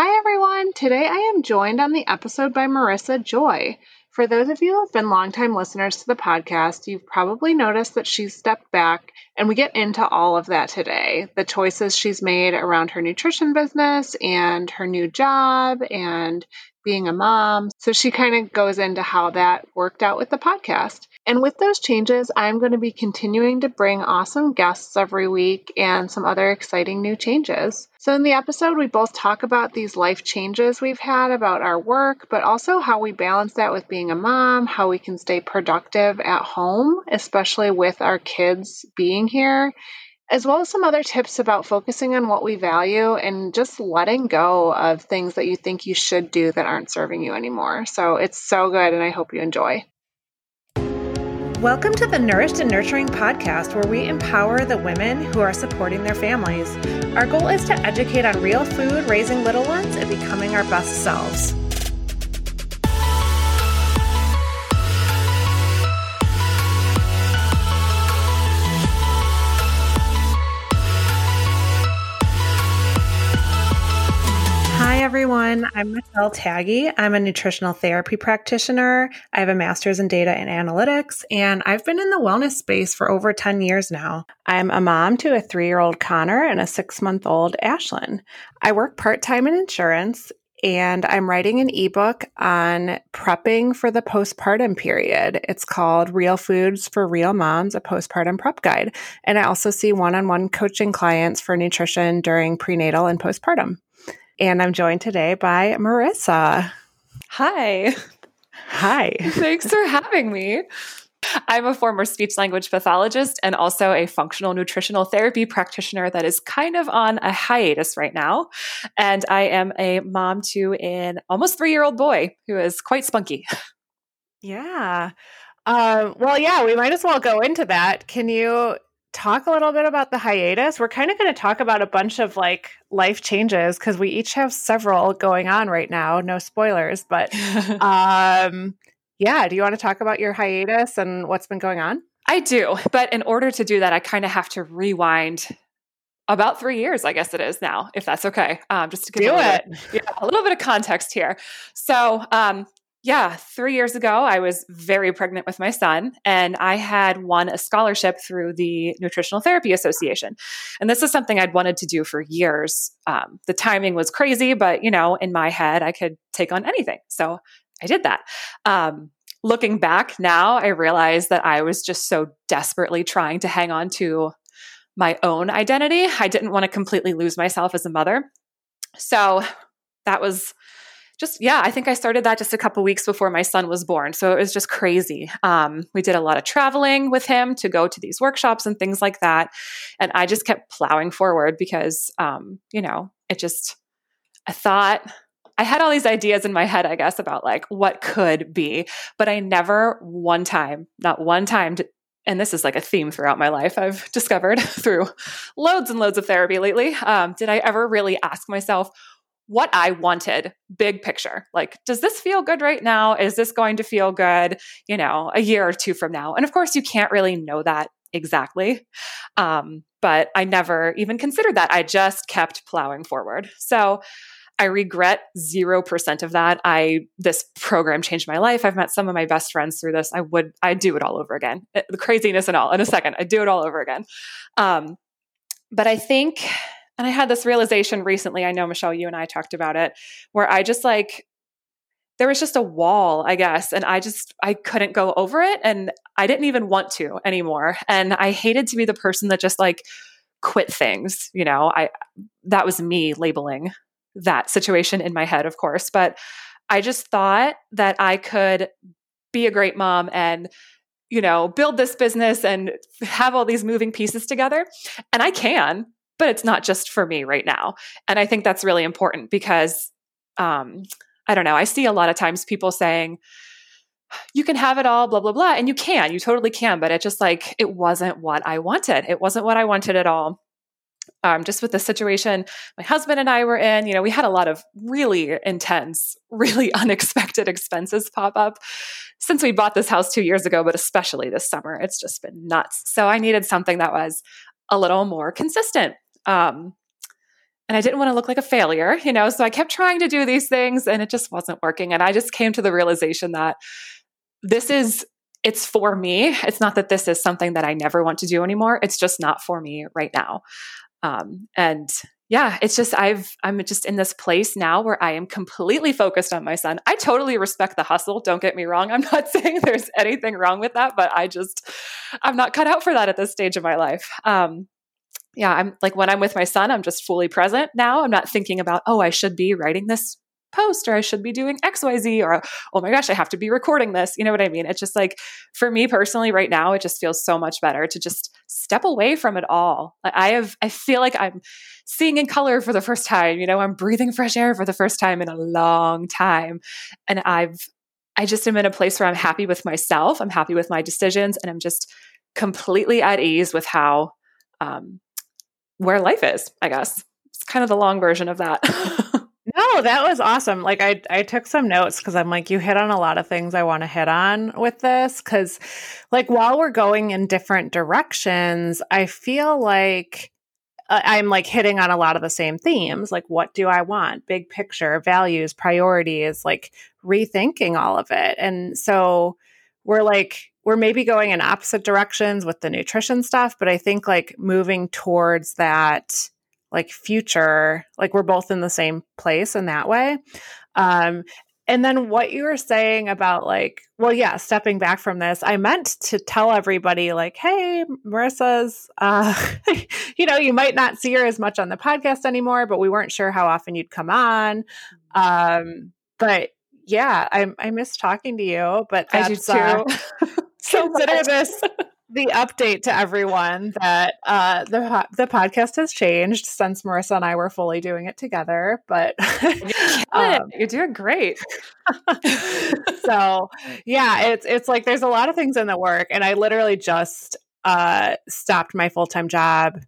Hi, everyone. Today I am joined on the episode by Marissa Joy. For those of you who have been longtime listeners to the podcast, you've probably noticed that she's stepped back, and we get into all of that today. The choices she's made around her nutrition business and her new job and being a mom. So she kind of goes into how that worked out with the podcast. And with those changes, I'm going to be continuing to bring awesome guests every week and some other exciting new changes. So, in the episode, we both talk about these life changes we've had about our work, but also how we balance that with being a mom, how we can stay productive at home, especially with our kids being here, as well as some other tips about focusing on what we value and just letting go of things that you think you should do that aren't serving you anymore. So it's so good, and I hope you enjoy. Welcome to the Nourished and Nurturing podcast, where we empower the women who are supporting their families. Our goal is to educate on real food, raising little ones, and becoming our best selves. Everyone. I'm Michelle Taggy. I'm a nutritional therapy practitioner. I have a master's in data and analytics, and I've been in the wellness space for over 10 years now. I'm a mom to a three year old Connor and a six month old Ashlyn. I work part time in insurance, and I'm writing an ebook on prepping for the postpartum period. It's called Real Foods for Real Moms, a postpartum prep guide. And I also see one on one coaching clients for nutrition during prenatal and postpartum. And I'm joined today by Marissa. Hi. Hi. Thanks for having me. I'm a former speech language pathologist and also a functional nutritional therapy practitioner that is kind of on a hiatus right now. And I am a mom to an almost three year old boy who is quite spunky. Yeah. Um, well, yeah, we might as well go into that. Can you talk a little bit about the hiatus? We're kind of going to talk about a bunch of like life changes because we each have several going on right now. No spoilers, but um, yeah. Do you want to talk about your hiatus and what's been going on? I do, but in order to do that, I kind of have to rewind about three years, I guess it is now, if that's okay. Um, just to give do a it. Bit, yeah, a little bit of context here. So, um, yeah, three years ago, I was very pregnant with my son, and I had won a scholarship through the Nutritional Therapy Association. And this is something I'd wanted to do for years. Um, the timing was crazy, but you know, in my head, I could take on anything. So I did that. Um, looking back now, I realize that I was just so desperately trying to hang on to my own identity. I didn't want to completely lose myself as a mother. So that was just yeah i think i started that just a couple weeks before my son was born. So it was just crazy. Um, we did a lot of traveling with him to go to these workshops and things like that. And i just kept plowing forward because um, you know it just i thought i had all these ideas in my head i guess about like what could be. But i never one time not one time to, and this is like a theme throughout my life I've discovered through loads and loads of therapy lately. Um, did I ever really ask myself, what I wanted, big picture. Like, does this feel good right now? Is this going to feel good, you know, a year or two from now? And of course, you can't really know that exactly. Um, but I never even considered that. I just kept plowing forward. So I regret 0% of that. I, this program changed my life. I've met some of my best friends through this. I would, I'd do it all over again. The craziness and all in a second. I'd do it all over again. Um, but I think and I had this realization recently. I know, Michelle, you and I talked about it, where I just like, there was just a wall, I guess. And I just, I couldn't go over it. And I didn't even want to anymore. And I hated to be the person that just like quit things. You know, I, that was me labeling that situation in my head, of course. But I just thought that I could be a great mom and you know, build this business and have all these moving pieces together. And I can, but it's not just for me right now. And I think that's really important because um, I don't know, I see a lot of times people saying, you can have it all, blah, blah, blah. And you can, you totally can, but it just like, it wasn't what I wanted. It wasn't what I wanted at all. Um, just with the situation my husband and I were in, you know, we had a lot of really intense, really unexpected expenses pop up since we bought this house two years ago, but especially this summer. It's just been nuts. So I needed something that was a little more consistent. Um, and I didn't want to look like a failure, you know, so I kept trying to do these things and it just wasn't working. And I just came to the realization that this is it's for me. It's not that this is something that I never want to do anymore. It's just not for me right now. Um, and yeah, it's just I've I'm just in this place now where I am completely focused on my son. I totally respect the hustle. Don't get me wrong. I'm not saying there's anything wrong with that, but I just I'm not cut out for that at this stage of my life. Um, yeah, I'm like when I'm with my son, I'm just fully present now. I'm not thinking about, oh, I should be writing this post or I should be doing XYZ or oh my gosh, I have to be recording this. You know what I mean? It's just like for me personally right now, it just feels so much better to just step away from it all. I have I feel like I'm seeing in color for the first time, you know, I'm breathing fresh air for the first time in a long time. And I've I just am in a place where I'm happy with myself, I'm happy with my decisions, and I'm just completely at ease with how um where life is, I guess. It's kind of the long version of that. No, that was awesome. Like I I took some notes cuz I'm like you hit on a lot of things I want to hit on with this cuz like while we're going in different directions, I feel like uh, I'm like hitting on a lot of the same themes. Like what do I want? Big picture, values, priorities, like rethinking all of it. And so we're like we're maybe going in opposite directions with the nutrition stuff, but I think like moving towards that like future like we're both in the same place in that way um and then what you were saying about like well yeah stepping back from this i meant to tell everybody like hey marissa's uh you know you might not see her as much on the podcast anymore but we weren't sure how often you'd come on um but yeah i, I miss talking to you but that's, I do too. Uh, consider this the update to everyone that uh, the the podcast has changed since Marissa and I were fully doing it together. But um, you're doing great. so yeah, it's it's like there's a lot of things in the work, and I literally just uh, stopped my full time job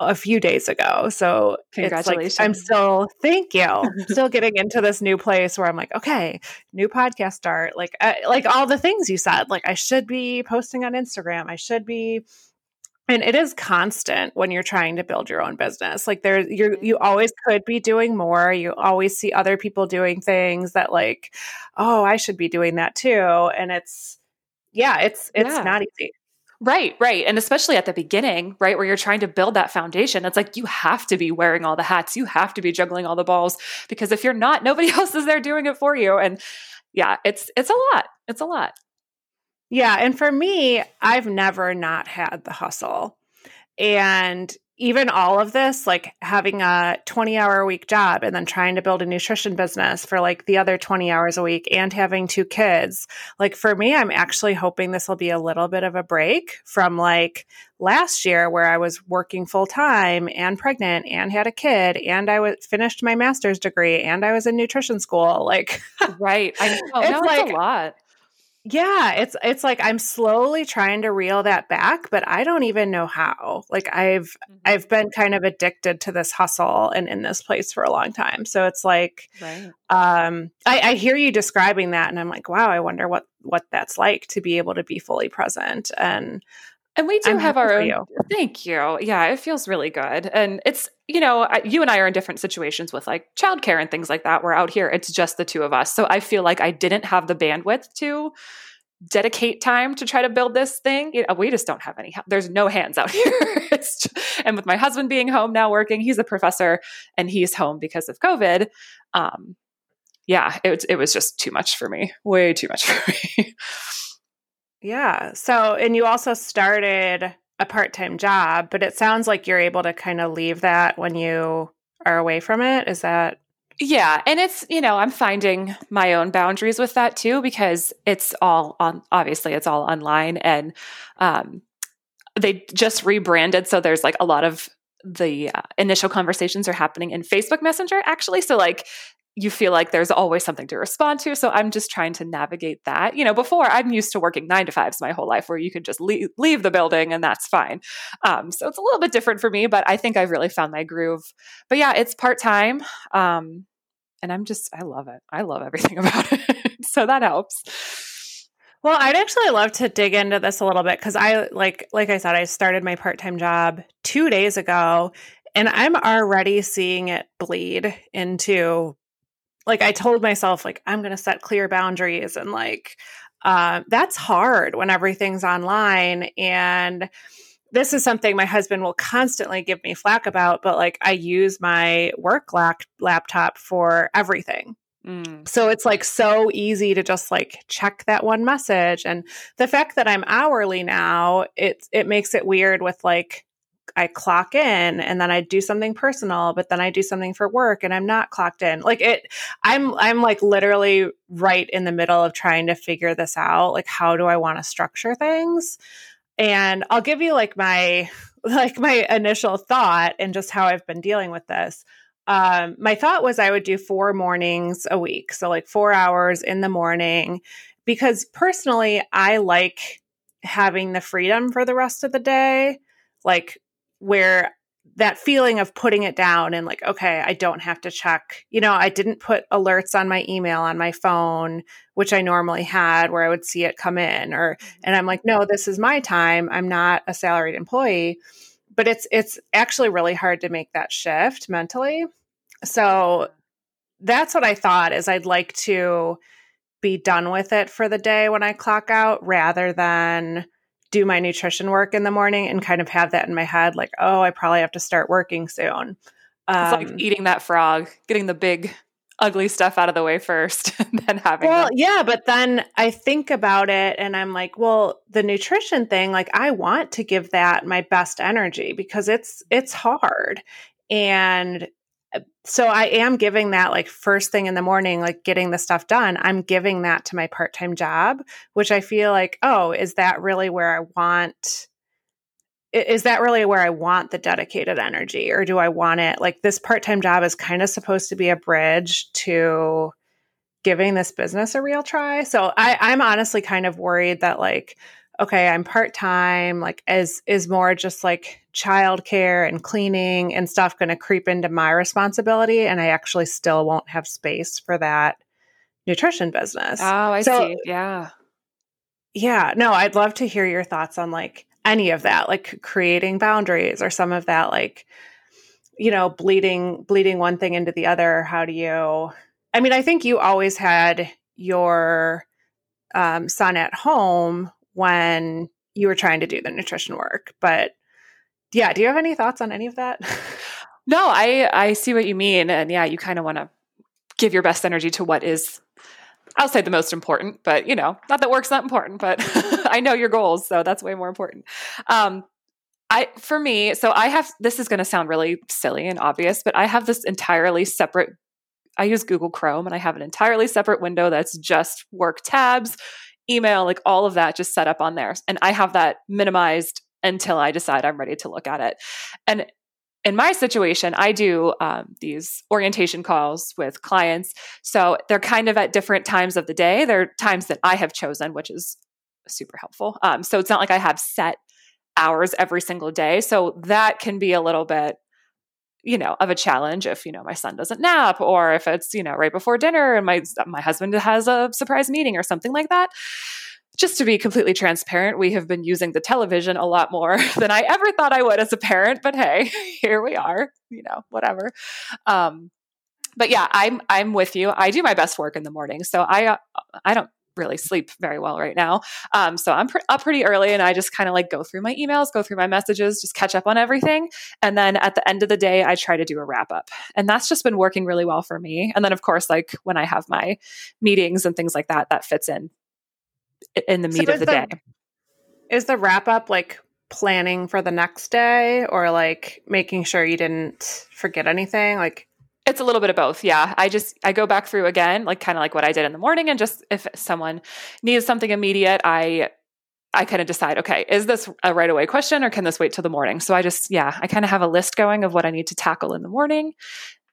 a few days ago. So congratulations. Like I'm still thank you. still getting into this new place where I'm like, okay, new podcast start. Like uh, like all the things you said. Like I should be posting on Instagram. I should be and it is constant when you're trying to build your own business. Like there you you always could be doing more. You always see other people doing things that like, oh, I should be doing that too. And it's yeah, it's it's yeah. not easy. Right, right. And especially at the beginning, right, where you're trying to build that foundation, it's like you have to be wearing all the hats. You have to be juggling all the balls because if you're not, nobody else is there doing it for you. And yeah, it's it's a lot. It's a lot. Yeah, and for me, I've never not had the hustle. And even all of this, like having a 20 hour a week job and then trying to build a nutrition business for like the other 20 hours a week and having two kids, like for me, I'm actually hoping this will be a little bit of a break from like last year where I was working full time and pregnant and had a kid and I was finished my master's degree and I was in nutrition school. Like, right. I know. It's no, like, a lot yeah it's it's like i'm slowly trying to reel that back but i don't even know how like i've mm-hmm. i've been kind of addicted to this hustle and in this place for a long time so it's like right. um I, I hear you describing that and i'm like wow i wonder what what that's like to be able to be fully present and and we do I'm have our own. You. Thank you. Yeah, it feels really good. And it's, you know, you and I are in different situations with like childcare and things like that. We're out here, it's just the two of us. So I feel like I didn't have the bandwidth to dedicate time to try to build this thing. You know, we just don't have any. There's no hands out here. just, and with my husband being home now working, he's a professor and he's home because of COVID. Um, yeah, it, it was just too much for me. Way too much for me. Yeah. So, and you also started a part time job, but it sounds like you're able to kind of leave that when you are away from it. Is that? Yeah. And it's, you know, I'm finding my own boundaries with that too, because it's all on, obviously, it's all online and um, they just rebranded. So there's like a lot of the uh, initial conversations are happening in Facebook Messenger actually. So like you feel like there's always something to respond to. So I'm just trying to navigate that. You know, before I'm used to working nine to fives my whole life where you could just leave, leave the building and that's fine. Um, so it's a little bit different for me, but I think I've really found my groove. But yeah, it's part time. Um, and I'm just, I love it. I love everything about it. so that helps. Well, I'd actually love to dig into this a little bit because I like like I said, I started my part-time job two days ago and I'm already seeing it bleed into like I told myself like I'm going to set clear boundaries and like uh, that's hard when everything's online and this is something my husband will constantly give me flack about but like I use my work lap- laptop for everything Mm. So it's like so easy to just like check that one message and the fact that I'm hourly now it it makes it weird with like I clock in and then I do something personal, but then I do something for work and I'm not clocked in. Like it I'm I'm like literally right in the middle of trying to figure this out. Like how do I want to structure things? And I'll give you like my like my initial thought and just how I've been dealing with this. Um, my thought was I would do four mornings a week. So like four hours in the morning because personally I like having the freedom for the rest of the day. Like where that feeling of putting it down and like okay i don't have to check you know i didn't put alerts on my email on my phone which i normally had where i would see it come in or mm-hmm. and i'm like no this is my time. I'm not a salaried employee. But it's it's actually really hard to make that shift mentally. So that's what i thought is i'd like to be done with it for the day when i clock out rather than do my nutrition work in the morning and kind of have that in my head like oh i probably have to start working soon. Um, it's like um, eating that frog getting the big ugly stuff out of the way first and then having well yeah but then i think about it and i'm like well the nutrition thing like i want to give that my best energy because it's it's hard. And Uh, so I am giving that like first thing in the morning, like getting the stuff done. I'm giving that to my part time job, which I feel like, oh, is that really where I want? Is that really where I want the dedicated energy? Or do I want it like this part time job is kind of supposed to be a bridge to giving this business a real try? So I, I'm honestly kind of worried that like, okay, I'm part time, like is is more just like childcare and cleaning and stuff going to creep into my responsibility, and I actually still won't have space for that nutrition business. Oh, I so, see. Yeah, yeah. No, I'd love to hear your thoughts on like any of that, like creating boundaries or some of that, like you know, bleeding bleeding one thing into the other. How do you? I mean, I think you always had your um, son at home when you were trying to do the nutrition work. But yeah, do you have any thoughts on any of that? no, I I see what you mean, and yeah, you kind of want to give your best energy to what is I'll say the most important, but you know, not that work's not important, but I know your goals, so that's way more important. Um, I for me, so I have this is going to sound really silly and obvious, but I have this entirely separate I use Google Chrome and I have an entirely separate window that's just work tabs, email, like all of that just set up on there. And I have that minimized until I decide I'm ready to look at it. And in my situation, I do um, these orientation calls with clients. So they're kind of at different times of the day. They're times that I have chosen, which is super helpful. Um, so it's not like I have set hours every single day. So that can be a little bit you know of a challenge if you know my son doesn't nap or if it's you know right before dinner and my my husband has a surprise meeting or something like that. Just to be completely transparent we have been using the television a lot more than i ever thought i would as a parent but hey here we are you know whatever. Um but yeah i'm i'm with you. I do my best work in the morning so i i don't really sleep very well right now. Um, so I'm pr- up pretty early and I just kind of like go through my emails, go through my messages, just catch up on everything. And then at the end of the day, I try to do a wrap up. And that's just been working really well for me. And then, of course, like when I have my meetings and things like that, that fits in in the meat so of the, the day. Is the wrap up like planning for the next day or like making sure you didn't forget anything? Like, it's a little bit of both. Yeah. I just, I go back through again, like kind of like what I did in the morning. And just if someone needs something immediate, I, I kind of decide, okay, is this a right away question or can this wait till the morning? So I just, yeah, I kind of have a list going of what I need to tackle in the morning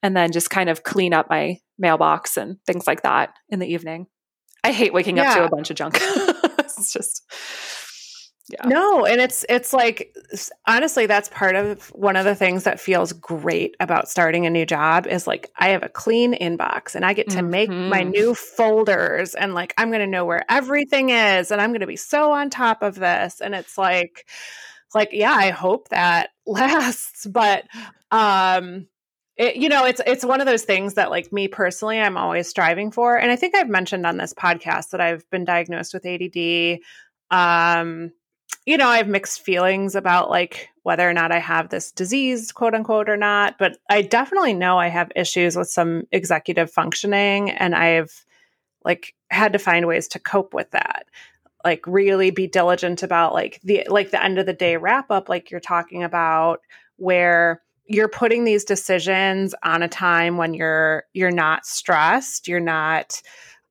and then just kind of clean up my mailbox and things like that in the evening. I hate waking yeah. up to a bunch of junk. it's just, yeah. No, and it's it's like honestly that's part of one of the things that feels great about starting a new job is like I have a clean inbox and I get to mm-hmm. make my mm-hmm. new folders and like I'm going to know where everything is and I'm going to be so on top of this and it's like like yeah i hope that lasts but um it, you know it's it's one of those things that like me personally i'm always striving for and i think i've mentioned on this podcast that i've been diagnosed with add um you know i have mixed feelings about like whether or not i have this disease quote unquote or not but i definitely know i have issues with some executive functioning and i've like had to find ways to cope with that. Like really be diligent about like the like the end of the day wrap up like you're talking about where you're putting these decisions on a time when you're you're not stressed you're not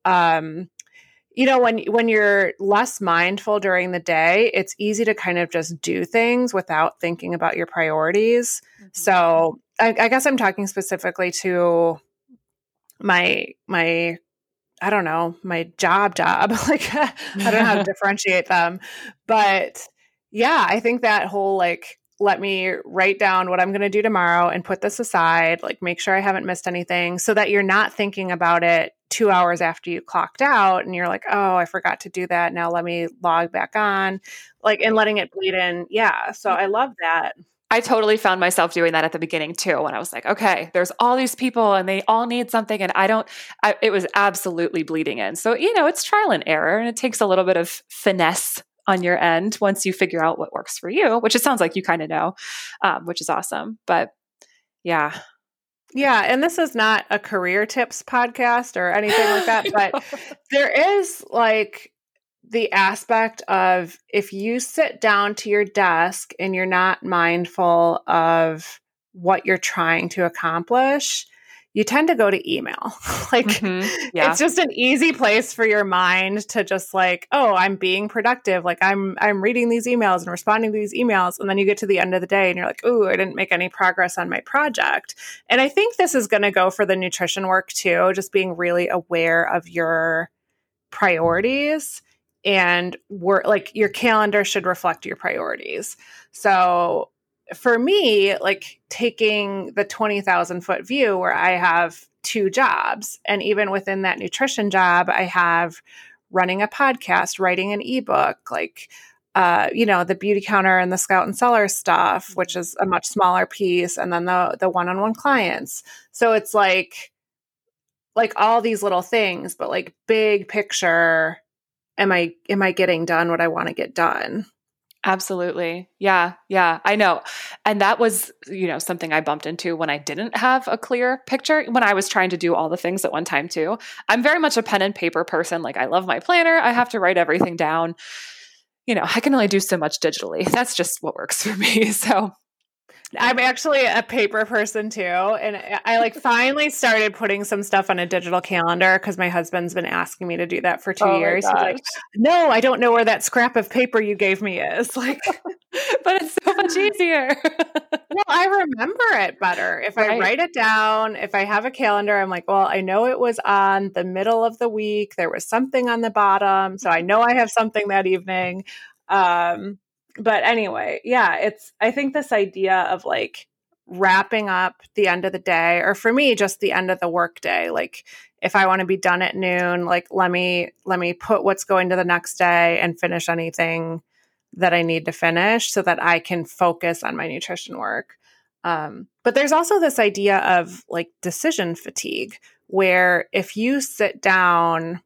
um you know when when you're less mindful during the day it's easy to kind of just do things without thinking about your priorities mm-hmm. so I, I guess i'm talking specifically to my my I don't know, my job job. like I don't know how to differentiate them. But yeah, I think that whole like let me write down what I'm going to do tomorrow and put this aside, like make sure I haven't missed anything so that you're not thinking about it 2 hours after you clocked out and you're like, "Oh, I forgot to do that. Now let me log back on." Like and letting it bleed in. Yeah, so I mm-hmm. love that. I totally found myself doing that at the beginning too, when I was like, okay, there's all these people and they all need something. And I don't, I, it was absolutely bleeding in. So, you know, it's trial and error and it takes a little bit of finesse on your end once you figure out what works for you, which it sounds like you kind of know, um, which is awesome. But yeah. Yeah. And this is not a career tips podcast or anything like that, but there is like, the aspect of if you sit down to your desk and you're not mindful of what you're trying to accomplish, you tend to go to email. like mm-hmm. yeah. it's just an easy place for your mind to just like, oh, I'm being productive. Like I'm I'm reading these emails and responding to these emails and then you get to the end of the day and you're like, "Oh, I didn't make any progress on my project." And I think this is going to go for the nutrition work too, just being really aware of your priorities and work like your calendar should reflect your priorities. So for me, like taking the 20,000 foot view where I have two jobs, and even within that nutrition job, I have running a podcast, writing an ebook, like, uh, you know, the Beautycounter and the Scout and Cellar stuff, which is a much smaller piece, and then the the one on one clients. So it's like, like all these little things, but like big picture am I am I getting done what I want to get done? Absolutely. Yeah. Yeah. I know. And that was, you know, something I bumped into when I didn't have a clear picture when I was trying to do all the things at one time too. I'm very much a pen and paper person. Like I love my planner. I have to write everything down. You know, I can only do so much digitally. That's just what works for me. So I'm actually a paper person too. And I like finally started putting some stuff on a digital calendar because my husband's been asking me to do that for two oh years. He's like, no, I don't know where that scrap of paper you gave me is. Like, but it's so much easier. well, I remember it better. If right. I write it down, if I have a calendar, I'm like, well, I know it was on the middle of the week. There was something on the bottom. So I know I have something that evening. Um, but anyway, yeah, it's I think this idea of like wrapping up the end of the day or for me just the end of the workday like if i want to be done at noon like let me let me put what's going to the next day and finish anything that i need to finish so that i can focus on my nutrition work. Um, but there's also this idea of like decision fatigue where if you sit down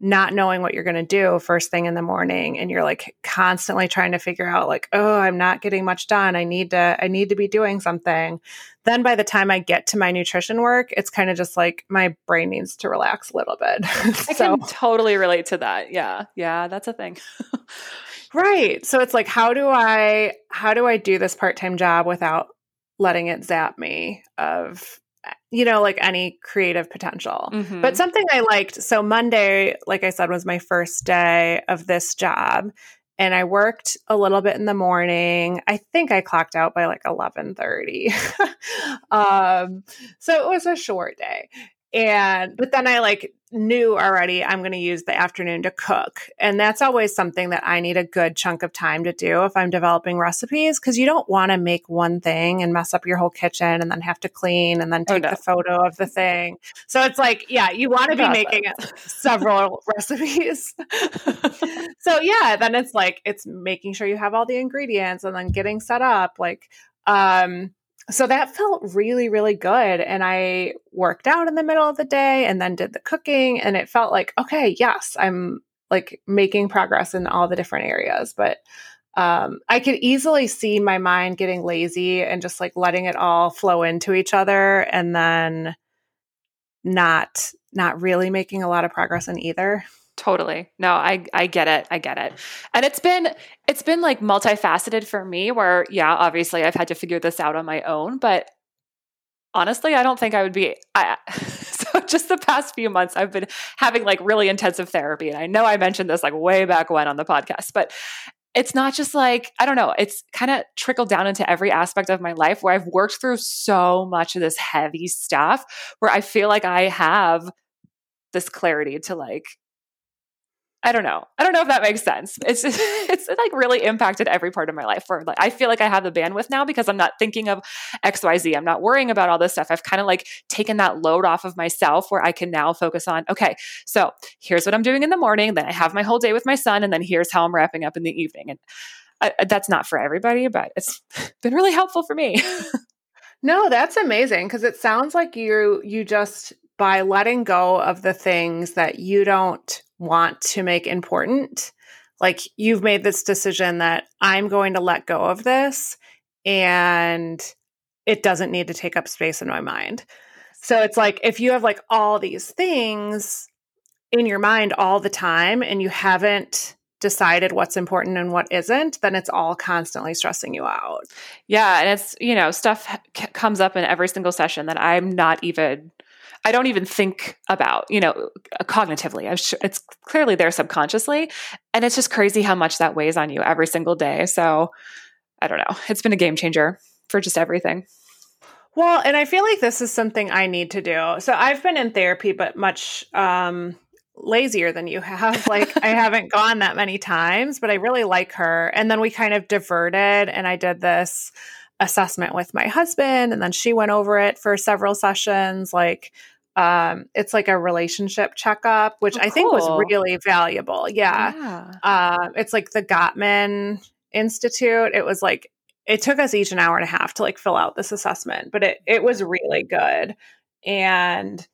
not knowing what you're going to do first thing in the morning and you're like constantly trying to figure out like oh i'm not getting much done. I need to i need to be doing something. Then by the time i get to my nutrition work it's kind of just like my brain needs to relax a little bit. I can totally relate to that. Yeah. Yeah that's a thing. Right. So it's like how do i how do i do this part-time job without letting it zap me of you know, like any creative potential. Mm-hmm. But something I liked. So Monday, like I said, was my first day of this job. And I worked a little bit in the morning. I think I clocked out by like 1130. um, so it was a short day. And, but then I like knew already I'm going to use the afternoon to cook. And that's always something that I need a good chunk of time to do if I'm developing recipes because you don't want to make one thing and mess up your whole kitchen and then have to clean and then oh, take oh, no. the photo of the thing. So it's like, yeah, you want to be making several recipes. so yeah, then it's like it's making sure you have all the ingredients and then getting set up like um so that felt really really good and i worked out in the middle of the day and then did the cooking and it felt like okay yes i'm like making progress in all the different areas but um, i could easily see my mind getting lazy and just like letting it all flow into each other and then not not really making a lot of progress in either Totally. No, I I get it. I get it. And it's been it's been like multifaceted for me where yeah, obviously I've had to figure this out on my own, but honestly, I don't think I would be I so just the past few months I've been having like really intensive therapy and I know I mentioned this like way back when on the podcast, but it's not just like I don't know, it's kind of trickled down into every aspect of my life where I've worked through so much of this heavy stuff where I feel like I have this clarity to like I don't know. I don't know if that makes sense. It's it's like really impacted every part of my life. Where like I feel like I have the bandwidth now because I'm not thinking of X Y Z. I'm not worrying about all this stuff. I've kind of like taken that load off of myself where I can now focus on. Okay, so here's what I'm doing in the morning. Then I have my whole day with my son, and then here's how I'm wrapping up in the evening. And I, that's not for everybody, but it's been really helpful for me. no, that's amazing because it sounds like you you just by letting go of the things that you don't want to make important. Like you've made this decision that I'm going to let go of this and it doesn't need to take up space in my mind. So it's like if you have like all these things in your mind all the time and you haven't decided what's important and what isn't, then it's all constantly stressing you out. Yeah. And it's, you know, stuff c- comes up in every single session that I'm not even I don't even think about, you know, cognitively. Sure it's clearly there subconsciously. And it's just crazy how much that weighs on you every single day. So I don't know. It's been a game changer for just everything. Well, and I feel like this is something I need to do. So I've been in therapy, but much um, lazier than you have. Like I haven't gone that many times, but I really like her. And then we kind of diverted and I did this assessment with my husband and then she went over it for several sessions like um, it's like a relationship checkup which oh, i think was really valuable yeah, yeah. Uh, it's like the gottman institute it was like it took us each an hour and a half to like fill out this assessment but it, it was really good. And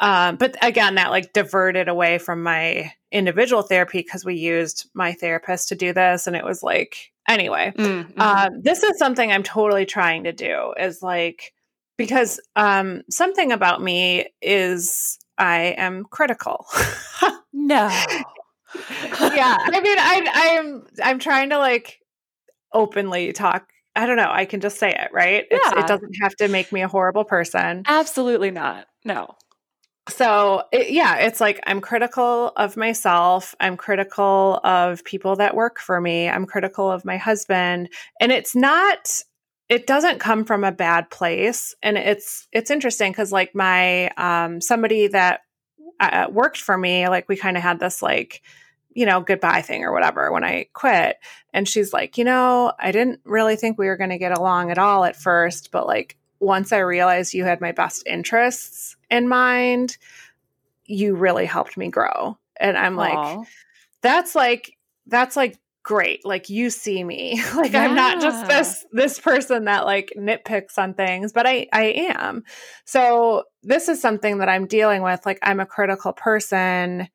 um, but again that like diverted away from my individual therapy because we used my therapist to do this and it was like Anyway, mm-hmm. um, this is something I'm totally trying to do is like, because um, something about me is I am critical. no. yeah. I mean, I, I'm, I'm trying to like openly talk I don't know. I can just say it, right? Yeah. it doesn't have to make me a horrible person. Absolutely not. No so it, yeah it's like i'm critical of myself i'm critical of people that work for me i'm critical of my husband and it's not it doesn't come from a bad place and it's it's interesting because like my um somebody that uh, worked for me like we kind of had this like you know goodbye thing or whatever when i quit and she's like you know i didn't really think we were going to get along at all at first but like once i realized you had my best interests in mind, you really helped me grow. And I'm Aww. like, that's like, that's like great. Like you see me. like yeah. I'm not just this this person that like nitpicks on things, but I I am. So this is something that I'm dealing with. Like I'm a critical person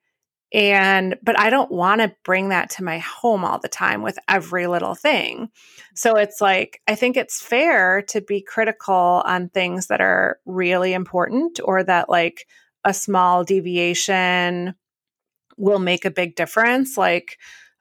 and but I don't want to bring that to my home all the time with every little thing. So it's like I think it's fair to be critical on things that are really important or that like a small deviation will make a big difference like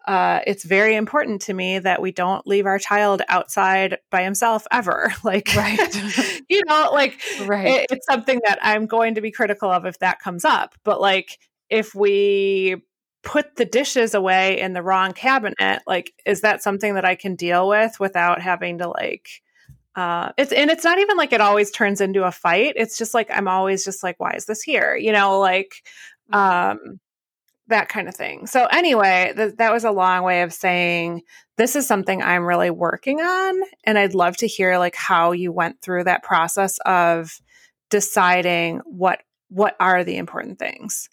uh, it's very important to me that we don't leave our child outside by himself ever. Like, right. you know, like, right. It, it's something that I'm going to be critical of if that comes up. But like, if we put the dishes away in the wrong cabinet, like, is that something that I can deal with without having to like, uh, it's and it's not even like it always turns into a fight. It's just like I'm always just like, why is this here? You know, like Um, that kind of thing. So anyway, th- that was a long way of saying this is something I'm really working on and I'd love to hear like how you went through that process of deciding what what are the important things.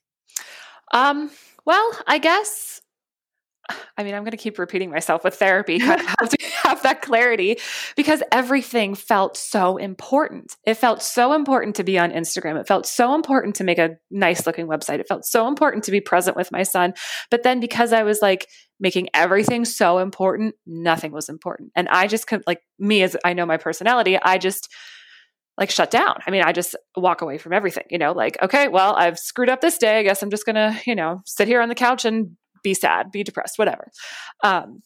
Um well, I guess I mean, I'm going to keep repeating myself with therapy, kind of to have that clarity because everything felt so important. It felt so important to be on Instagram. It felt so important to make a nice looking website. It felt so important to be present with my son. But then because I was like making everything so important, nothing was important. And I just could, like, me as I know my personality, I just, like shut down. I mean, I just walk away from everything, you know, like, okay, well, I've screwed up this day. I guess I'm just going to, you know, sit here on the couch and be sad, be depressed, whatever. Um,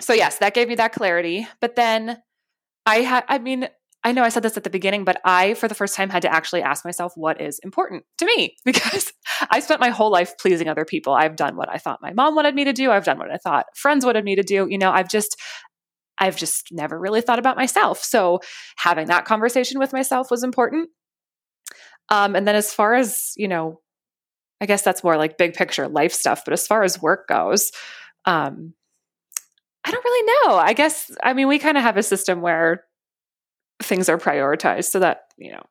so yes, that gave me that clarity. But then I had, I mean, I know I said this at the beginning, but I, for the first time, had to actually ask myself what is important to me because I spent my whole life pleasing other people. I've done what I thought my mom wanted me to do. I've done what I thought friends wanted me to do. You know, I've just, I've just never really thought about myself. So having that conversation with myself was important. Um, and then as far as, you know, I guess that's more like big picture life stuff. But as far as work goes, um, I don't really know. I guess, I mean, we kind of have a system where things are prioritized so that, you know,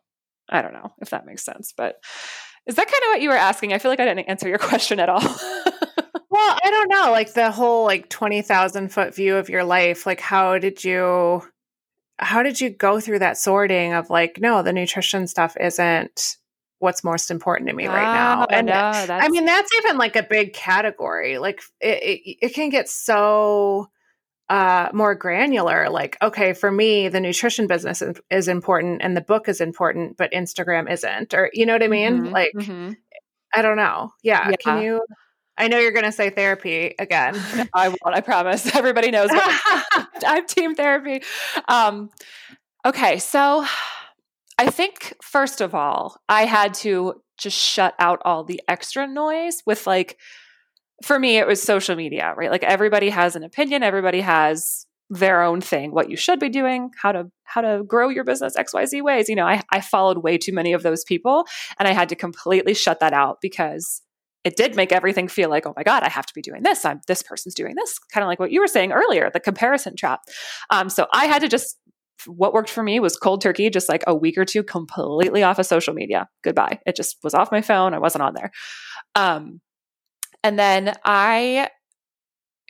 I don't know if that makes sense. But is that kind of what you were asking? I feel like I didn't answer your question at all. Well, I don't know. Like the whole like 20,000 foot view of your life, like how did you how did you go through that sorting of like no, the nutrition stuff isn't what's most important to me right now. Oh, and no, I mean, that's even like a big category. Like it, it, it can get so uh, more granular. Like, okay, for me, the nutrition business is, is, important and the book is important, but Instagram isn't. Or you know what I mean? Mm-hmm, like, mm-hmm. I don't know. Yeah. yeah. Can you? I know you're going to say therapy again. I won't. I promise. Everybody knows. I'm team therapy. Um, okay, so I think, first of all, I had to just shut out all the extra noise with like, for me, it was social media, right? Like everybody has an opinion, everybody has their own thing, what you should be doing, how to how to grow your business XYZ ways. You know, I, I followed way too many of those people and I had to completely shut that out because it did make everything feel like, oh my God, I have to be doing this. I'm this person's doing this. Kind of like what you were saying earlier, the comparison trap. Um, so I had to just what worked for me was cold turkey, just like a week or two completely off of social media. Goodbye. It just was off my phone. I wasn't on there. Um, and then I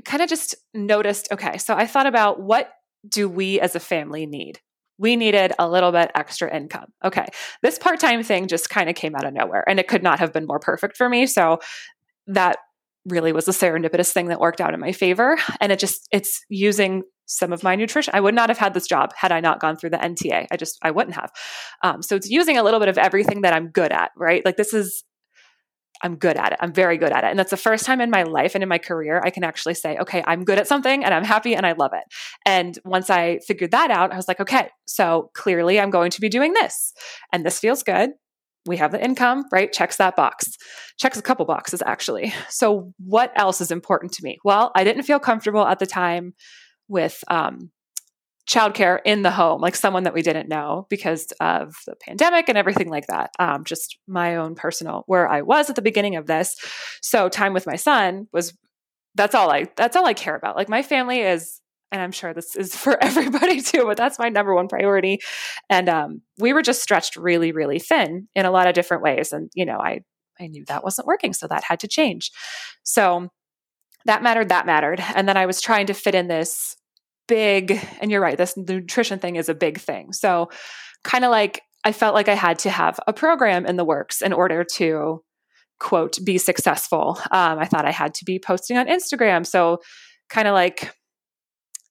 kind of just noticed okay, so I thought about what do we as a family need? We needed a little bit extra income. Okay. This part time thing just kind of came out of nowhere and it could not have been more perfect for me. So that really was a serendipitous thing that worked out in my favor. And it just, it's using some of my nutrition. I would not have had this job had I not gone through the NTA. I just, I wouldn't have. Um, so it's using a little bit of everything that I'm good at, right? Like this is, I'm good at it. I'm very good at it. And that's the first time in my life and in my career I can actually say, okay, I'm good at something and I'm happy and I love it. And once I figured that out, I was like, okay, so clearly I'm going to be doing this and this feels good we have the income, right? Checks that box. Checks a couple boxes actually. So what else is important to me? Well, I didn't feel comfortable at the time with um, childcare in the home, like someone that we didn't know because of the pandemic and everything like that. Um, just my own personal where I was at the beginning of this. So time with my son was that's all I that's all I care about. Like my family is and I'm sure this is for everybody too, but that's my number one priority. And um, we were just stretched really, really thin in a lot of different ways. And, you know, I, I knew that wasn't working. So that had to change. So that mattered, that mattered. And then I was trying to fit in this big, and you're right, this nutrition thing is a big thing. So kind of like I felt like I had to have a program in the works in order to quote be successful. Um, I thought I had to be posting on Instagram. So kind of like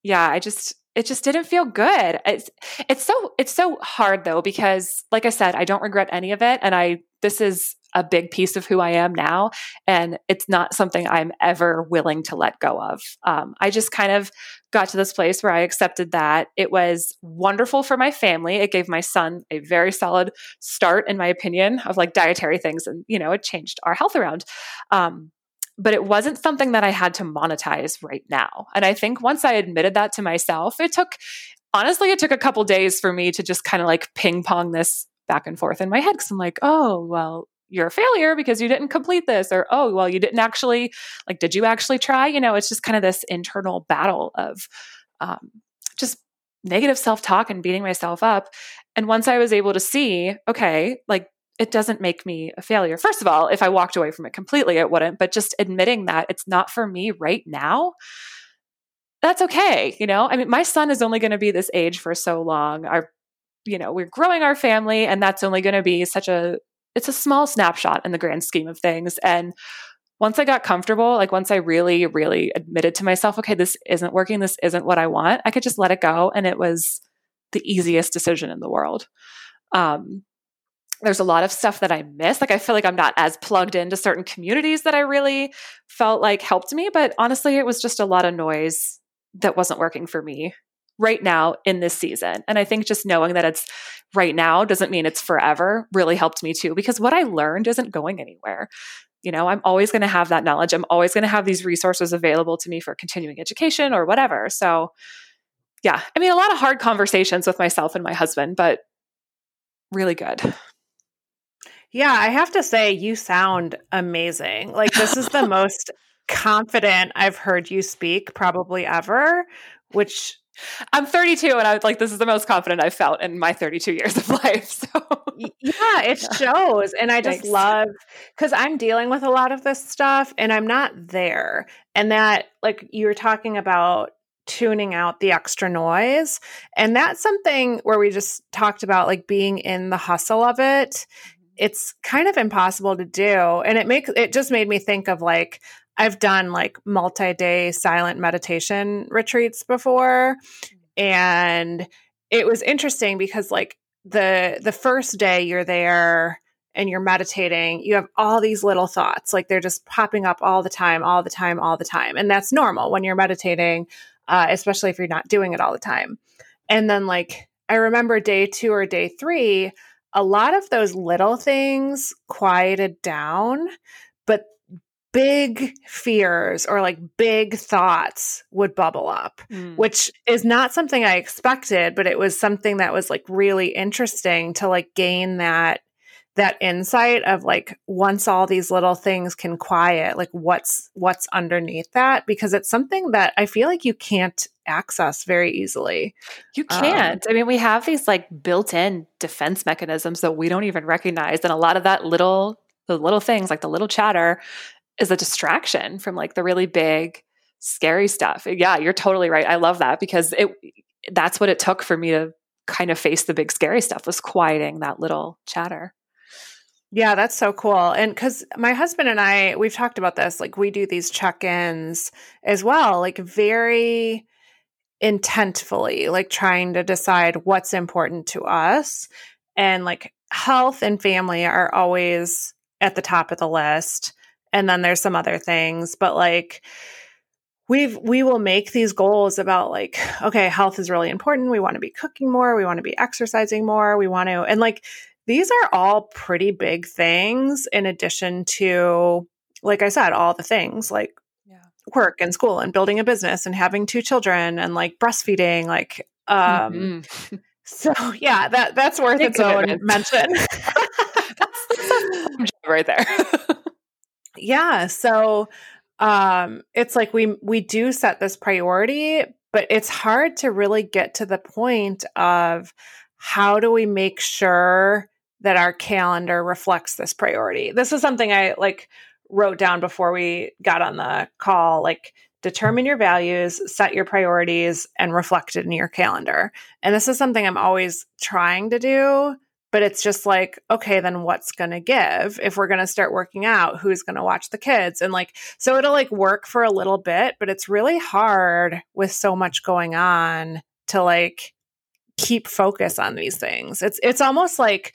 yeah, I just it just didn't feel good. It's it's so it's so hard though because like I said, I don't regret any of it and I this is a big piece of who I am now and it's not something I'm ever willing to let go of. Um, I just kind of got to this place where I accepted that it was wonderful for my family. It gave my son a very solid start in my opinion of like dietary things and you know, it changed our health around. Um, but it wasn't something that I had to monetize right now. And I think once I admitted that to myself, it took, honestly, it took a couple days for me to just kind of like ping pong this back and forth in my head because I'm like, oh, well, you're a failure because you didn't complete this or oh well you didn't actually like did you actually try? You know it's just kind of this internal battle of um, just negative self-talk and beating myself up. And once i was able to see okay like it doesn't make me a failure. First of all if i walked away from it completely it wouldn't but just admitting that it's not for me right now that's okay you know? I mean my son is only going to be this age for so long. Our you know we're growing our family and that's only going to be such a it's a small snapshot in the grand scheme of things. And once I got comfortable, like once I really, really admitted to myself, okay, this isn't working, this isn't what I want, I could just let it go. And it was the easiest decision in the world. Um, there's a lot of stuff that I miss. Like I feel like I'm not as plugged into certain communities that I really felt like helped me. But honestly, it was just a lot of noise that wasn't working for me right now in this season. And I think just knowing that it's right now doesn't mean it's forever really helped me too, because what I learned isn't going anywhere. You know, I'm always going to have that knowledge. I'm always going to have these resources available to me for continuing education or whatever. So, yeah, I mean, a lot of hard conversations with myself and my husband, but really good. Yeah, I have to say, you sound amazing. Like, this is the most confident I've heard you speak probably ever, which I'm 32 and I was like, this is the most confident I've felt in my 32 years of life. So yeah, it shows. And I just Thanks. love because I'm dealing with a lot of this stuff and I'm not there. And that, like, you were talking about tuning out the extra noise. And that's something where we just talked about like being in the hustle of it. Mm-hmm. It's kind of impossible to do. And it makes it just made me think of like, I've done like multi day silent meditation retreats before. And it was interesting because like the the first day you're there and you're meditating, you have all these little thoughts. Like they're just popping up all the time, all the time, all the time. And that's normal when you're meditating, uh, especially if you're not doing it all the time. And then like I remember day two or day three, a lot of those little things quieted down, but big fears or like big thoughts would bubble up, mm. which is not something I expected, but it was something that was like really interesting to like gain that that insight of like once all these little things can quiet like what's what's underneath that because it's something that i feel like you can't access very easily you um, can't um, i mean we have these like built-in defense mechanisms that we don't even recognize and a lot of that little the little things like the little chatter is a distraction from like the really big scary stuff. Yeah, you're totally right. I love that because it that's what it took for me to kind of face the big scary stuff was quieting that little chatter. Yeah, that's so cool. And cuz my husband and I we've talked about this like we do these check-ins as well, like very intentfully, like trying to decide what's important to us and like health and family are always at the top of the list and then there's some other things but like we've we will make these goals about like okay health is really important we want to be cooking more we want to be exercising more we want to and like these are all pretty big things in addition to like i said all the things like yeah. work and school and building a business and having two children and like breastfeeding like um mm-hmm. so yeah that that's worth its own mention that's, that's right there yeah so um it's like we we do set this priority but it's hard to really get to the point of how do we make sure that our calendar reflects this priority? This is something i like wrote down before we got on the call like determine your values set your priorities and reflect it in your calendar. And this is something i'm always trying to do but it's just like okay then what's going to give if we're going to start working out? Who's going to watch the kids? And like so it'll like work for a little bit but it's really hard with so much going on to like keep focus on these things. It's it's almost like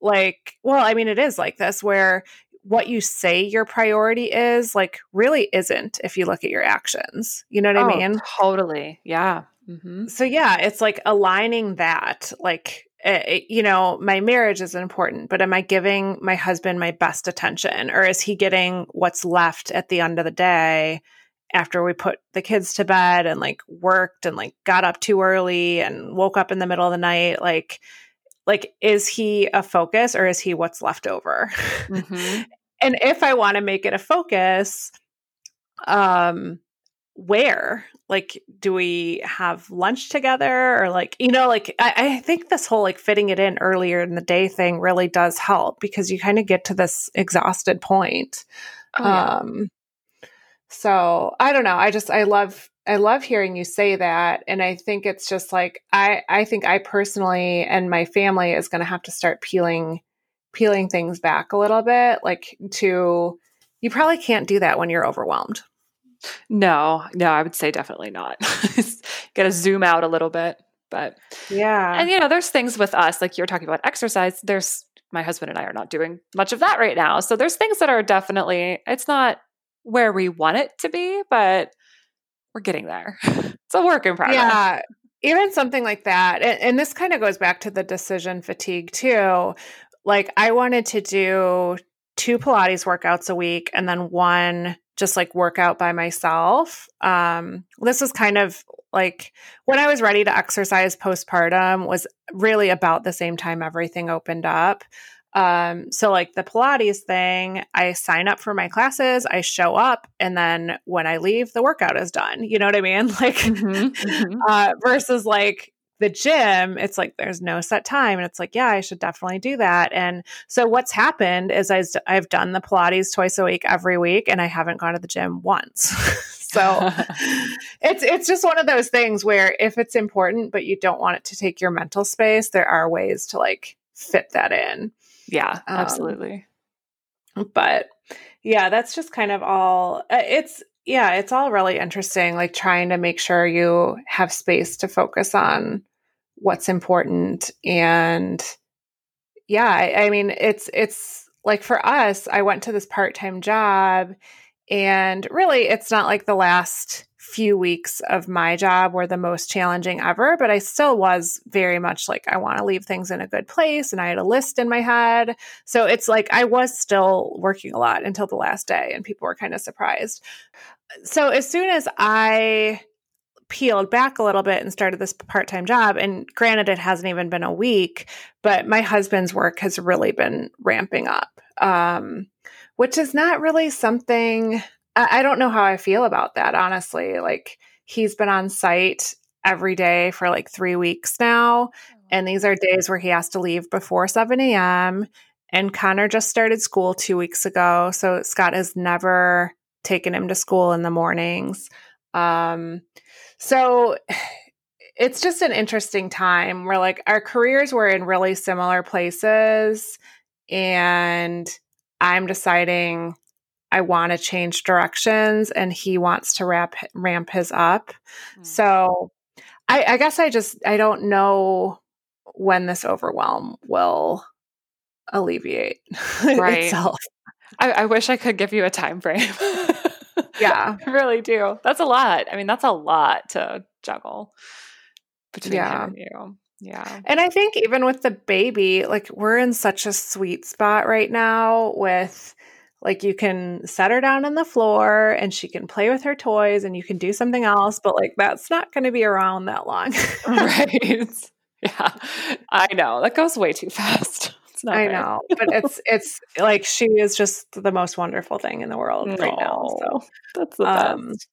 like well i mean it is like this where what you say your priority is like really isn't if you look at your actions. You know what oh, i mean? totally. Yeah. Mm-hmm. so yeah it's like aligning that like uh, you know, my marriage is important, but am I giving my husband my best attention or is he getting what's left at the end of the day after we put the kids to bed and like worked and like got up too early and woke up in the middle of the night? Like, like is he a focus or is he what's left over mm-hmm. and if i want to make it a focus um where? Like do we have lunch together or like you know like I, I, think this whole like fitting it in earlier in the day thing really does help because you kind of get to this exhausted point. Oh, yeah. um so i don't know i just i love i love hearing you say that and i think it's just like i i think i personally and my family is going to have to start peeling peeling things back a little bit like to you probably can't do that when you're overwhelmed no, no, I would say definitely not. Got to zoom out a little bit. But yeah. And, you know, there's things with us, like you're talking about exercise. There's my husband and I are not doing much of that right now. So there's things that are definitely, it's not where we want it to be, but we're getting there. it's a work in progress. Yeah. Even something like that. And, and this kind of goes back to the decision fatigue too. Like I wanted to do two Pilates workouts a week and then one just like work out by myself. Um, this was kind of like when I was ready to exercise postpartum was really about the same time everything opened up. Um, so like the Pilates thing, I sign up for my classes, I show up, and then when I leave, the workout is done. You know what I mean? Like mm-hmm, mm-hmm. Uh, versus like the gym, it's like there's no set time. And it's like, yeah, I should definitely do that. And so what's happened is I've done the Pilates twice a week every week, and I haven't gone to the gym once. so it's it's just one of those things where if it's important, but you don't want it to take your mental space, there are ways to like fit that in. Yeah, um, absolutely. But yeah, that's just kind of all. Uh, it's yeah, it's all really interesting, like trying to make sure you have space to focus on what's important. And yeah, I, I mean, it's, it's like for us, I went to this part time job, and really, it's not like the last few weeks of my job were the most challenging ever, but I still was very much like, I want to leave things in a good place. And I had a list in my head. So it's like I was still working a lot until the last day, and people were kind of surprised so as soon as I peeled back a little bit and started this part-time job. And granted it hasn't even been a week but my husband's work has really been ramping up um, which is not really something I, I don't know how i feel about that honestly. Like he's been on site every day for like three weeks now and these are days where he has to leave before 7 a.m and connor just started school two weeks ago so scott has never taken him to school in the mornings. Um, so it's just an interesting time where like our careers were in really similar places and I'm deciding I want to change directions and he wants to ramp ramp his up. Mm. So I, I guess I just I don't know when this overwhelm will alleviate right. itself. I, I wish I could give you a time frame. yeah, I really do. That's a lot. I mean, that's a lot to juggle between yeah. him and you. Yeah. And I think even with the baby, like we're in such a sweet spot right now with like you can set her down on the floor and she can play with her toys and you can do something else, but like that's not going to be around that long. right. Yeah. I know. That goes way too fast. It's not. I fair. know, but it's it's like she is just the most wonderful thing in the world right now. So that's the um, best.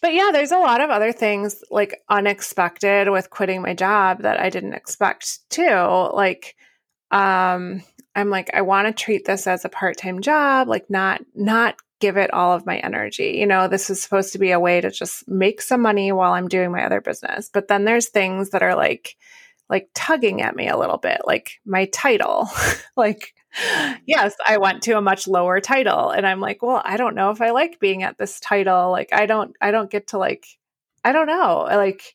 But yeah, there's a lot of other things like unexpected with quitting my job that I didn't expect too. Like, um, I'm like, I want to treat this as a part-time job, like not not give it all of my energy. You know, this is supposed to be a way to just make some money while I'm doing my other business. But then there's things that are like like tugging at me a little bit, like my title. like, yes, I went to a much lower title. And I'm like, well, I don't know if I like being at this title. Like, I don't, I don't get to like, I don't know. Like,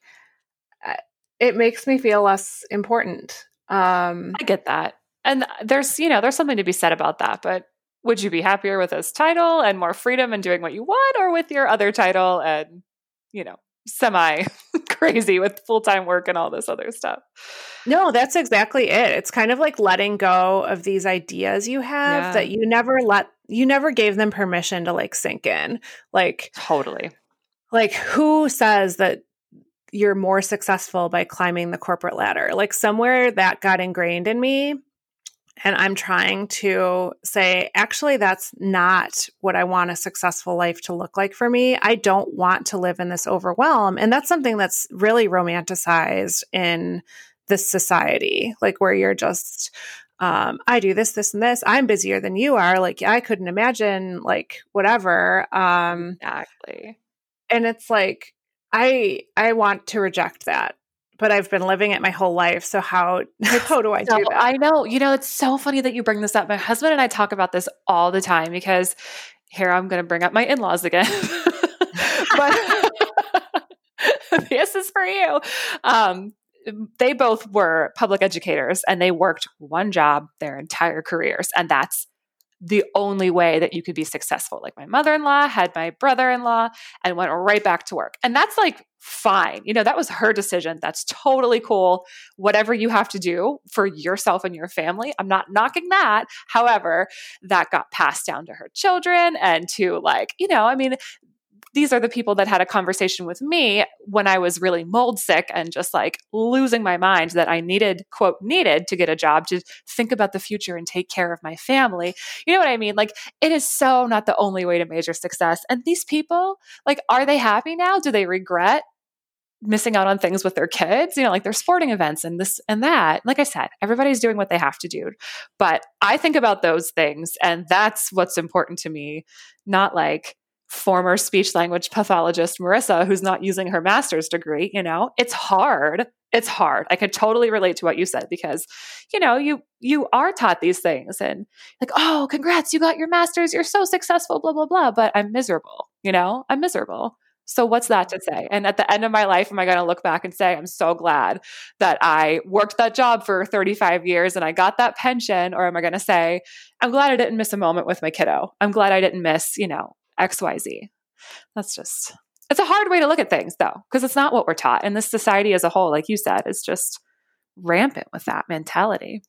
it makes me feel less important. Um, I get that. And there's, you know, there's something to be said about that. But would you be happier with this title and more freedom and doing what you want or with your other title and, you know, semi crazy with full time work and all this other stuff. No, that's exactly it. It's kind of like letting go of these ideas you have yeah. that you never let, you never gave them permission to like sink in. Like, totally. Like, who says that you're more successful by climbing the corporate ladder. Like somewhere that got ingrained in me. And I'm trying to say, actually, that's not what I want a successful life to look like for me. I don't want to live in this overwhelm. And that's something that's really romanticized in this society, like where you're just, um, I do this, this, and this. I'm busier than you are. Like, I couldn't imagine, like, whatever. Um, exactly. And it's like, I I want to reject that but I've been living it my whole life. So how how do I do that? I know. You know, it's so funny that you bring this up. My husband and I talk about this all the time because here I'm going to bring up my in-laws again. but this is for you. Um, they both were public educators and they worked one job their entire careers and that's the only way that you could be successful. Like my mother in law had my brother in law and went right back to work. And that's like fine. You know, that was her decision. That's totally cool. Whatever you have to do for yourself and your family, I'm not knocking that. However, that got passed down to her children and to like, you know, I mean, these are the people that had a conversation with me when I was really mold sick and just like losing my mind that I needed, quote, needed to get a job to think about the future and take care of my family. You know what I mean? Like, it is so not the only way to measure success. And these people, like, are they happy now? Do they regret missing out on things with their kids, you know, like their sporting events and this and that. Like I said, everybody's doing what they have to do. But I think about those things and that's what's important to me, not like former speech language pathologist Marissa, who's not using her master's degree, you know, it's hard. It's hard. I could totally relate to what you said because, you know, you you are taught these things and like, oh, congrats, you got your master's, you're so successful, blah, blah, blah. But I'm miserable, you know, I'm miserable. So what's that to say? And at the end of my life, am I going to look back and say, I'm so glad that I worked that job for 35 years and I got that pension? Or am I going to say, I'm glad I didn't miss a moment with my kiddo. I'm glad I didn't miss, you know, XYZ. That's just, it's a hard way to look at things though, because it's not what we're taught. And this society as a whole, like you said, is just rampant with that mentality.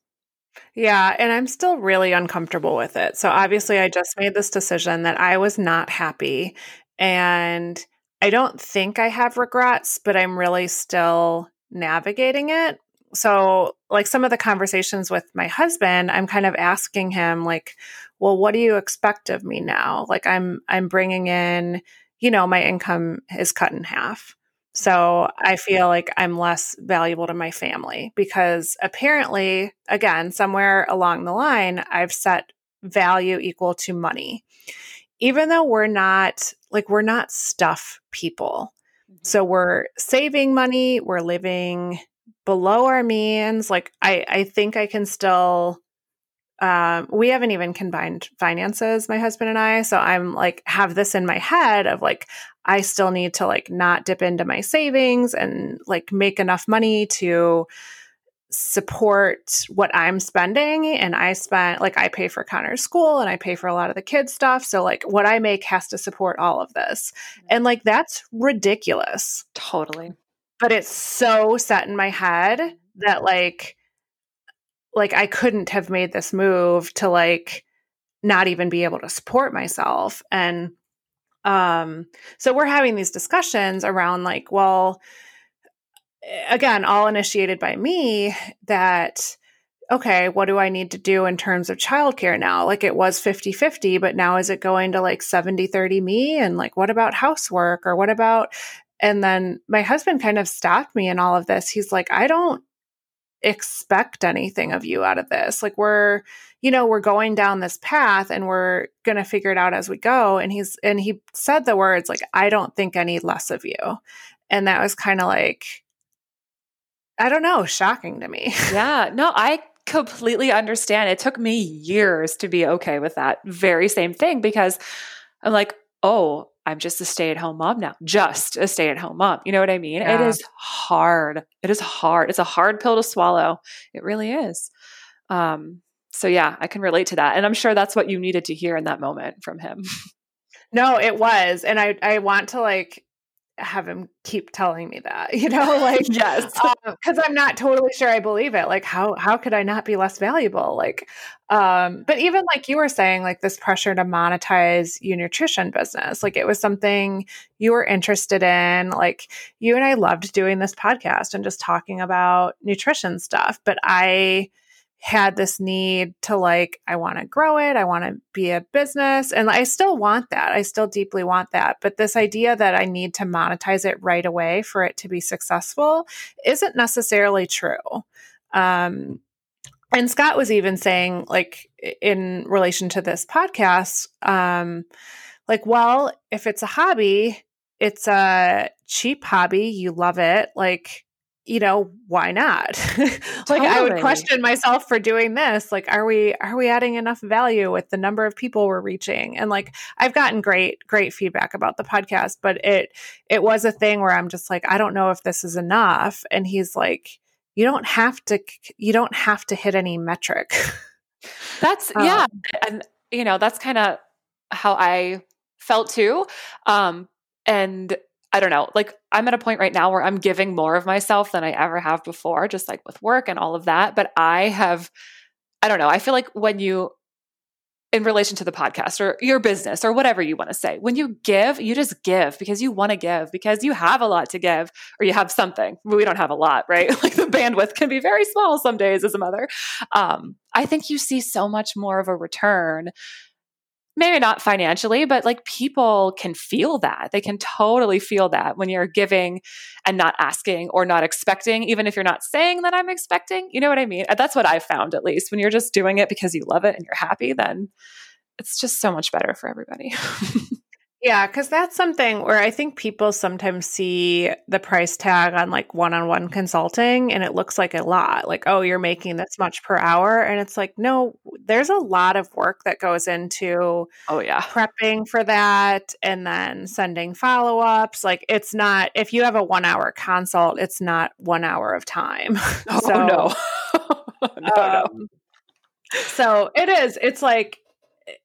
Yeah, and I'm still really uncomfortable with it. So obviously, I just made this decision that I was not happy. And I don't think I have regrets, but I'm really still navigating it. So, like some of the conversations with my husband, I'm kind of asking him like, "Well, what do you expect of me now? Like I'm I'm bringing in, you know, my income is cut in half. So, I feel like I'm less valuable to my family because apparently, again, somewhere along the line, I've set value equal to money even though we're not like we're not stuff people. Mm-hmm. So we're saving money, we're living below our means. Like I I think I can still um, we haven't even combined finances, my husband and I. So I'm like, have this in my head of like, I still need to like not dip into my savings and like make enough money to support what I'm spending. And I spent, like, I pay for Connor's school and I pay for a lot of the kids' stuff. So, like, what I make has to support all of this. And, like, that's ridiculous. Totally. But it's so set in my head that, like, like I couldn't have made this move to like not even be able to support myself and um so we're having these discussions around like well again, all initiated by me that, okay, what do I need to do in terms of childcare now? Like it was 50 50, but now is it going to like 70 30 me? And like, what about housework or what about, and then my husband kind of stopped me in all of this. He's like, I don't expect anything of you out of this. Like we're, you know, we're going down this path and we're going to figure it out as we go. And he's, and he said the words like, I don't think any less of you. And that was kind of like, I don't know, shocking to me. Yeah. No, I completely understand. It took me years to be okay with that very same thing because I'm like, oh, I'm just a stay at home mom now, just a stay at home mom. You know what I mean? Yeah. It is hard. It is hard. It's a hard pill to swallow. It really is. Um, so yeah, I can relate to that. And I'm sure that's what you needed to hear in that moment from him. No, it was. And I I want to like have him keep telling me that, you know, like yes, because um, I'm not totally sure I believe it. Like, how how could I not be less valuable? Like, um, but even like you were saying, like this pressure to monetize your nutrition business, like it was something you were interested in. Like you and I loved doing this podcast and just talking about nutrition stuff, but I had this need to like i want to grow it i want to be a business and i still want that i still deeply want that but this idea that i need to monetize it right away for it to be successful isn't necessarily true um, and scott was even saying like in relation to this podcast um, like well if it's a hobby it's a cheap hobby you love it like you know why not? Like totally. i would question myself for doing this like are we are we adding enough value with the number of people we're reaching? And like i've gotten great great feedback about the podcast but it it was a thing where i'm just like i don't know if this is enough. And he's like you don't have to you don't have to hit any metric. That's um, yeah and you know that's kind of how i felt too um and I don't know, like I'm at a point right now where I'm giving more of myself than I ever have before, just like with work and all of that. But I have, I don't know, I feel like when you, in relation to the podcast or your business or whatever you want to say, when you give, you just give because you want to give, because you have a lot to give or you have something. We don't have a lot, right? Like the bandwidth can be very small some days as a mother. Um, I think you see so much more of a return maybe not financially, but like people can feel that. They can totally feel that when you're giving and not asking or not expecting, even if you're not saying that I'm expecting. You know what I mean? That's what I've found, at least. When you're just doing it because you love it and you're happy, then it's just so much better for everybody. Yeah, because that's something where I think people sometimes see the price tag on like one on one consulting and it looks like a lot. Like, oh, you're making this much per hour. And it's like, no, there's a lot of work that goes into oh yeah prepping for that and then sending follow-ups. Like it's not if you have a one hour consult, it's not one hour of time. Oh so, no. no, um, no. So it is. It's like,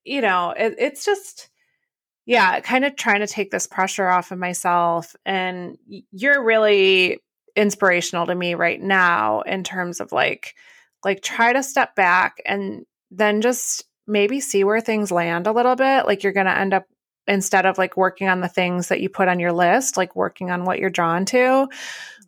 you know, it, it's just yeah, kind of trying to take this pressure off of myself. And you're really inspirational to me right now in terms of like, like try to step back and then just maybe see where things land a little bit. Like you're going to end up instead of like working on the things that you put on your list, like working on what you're drawn to.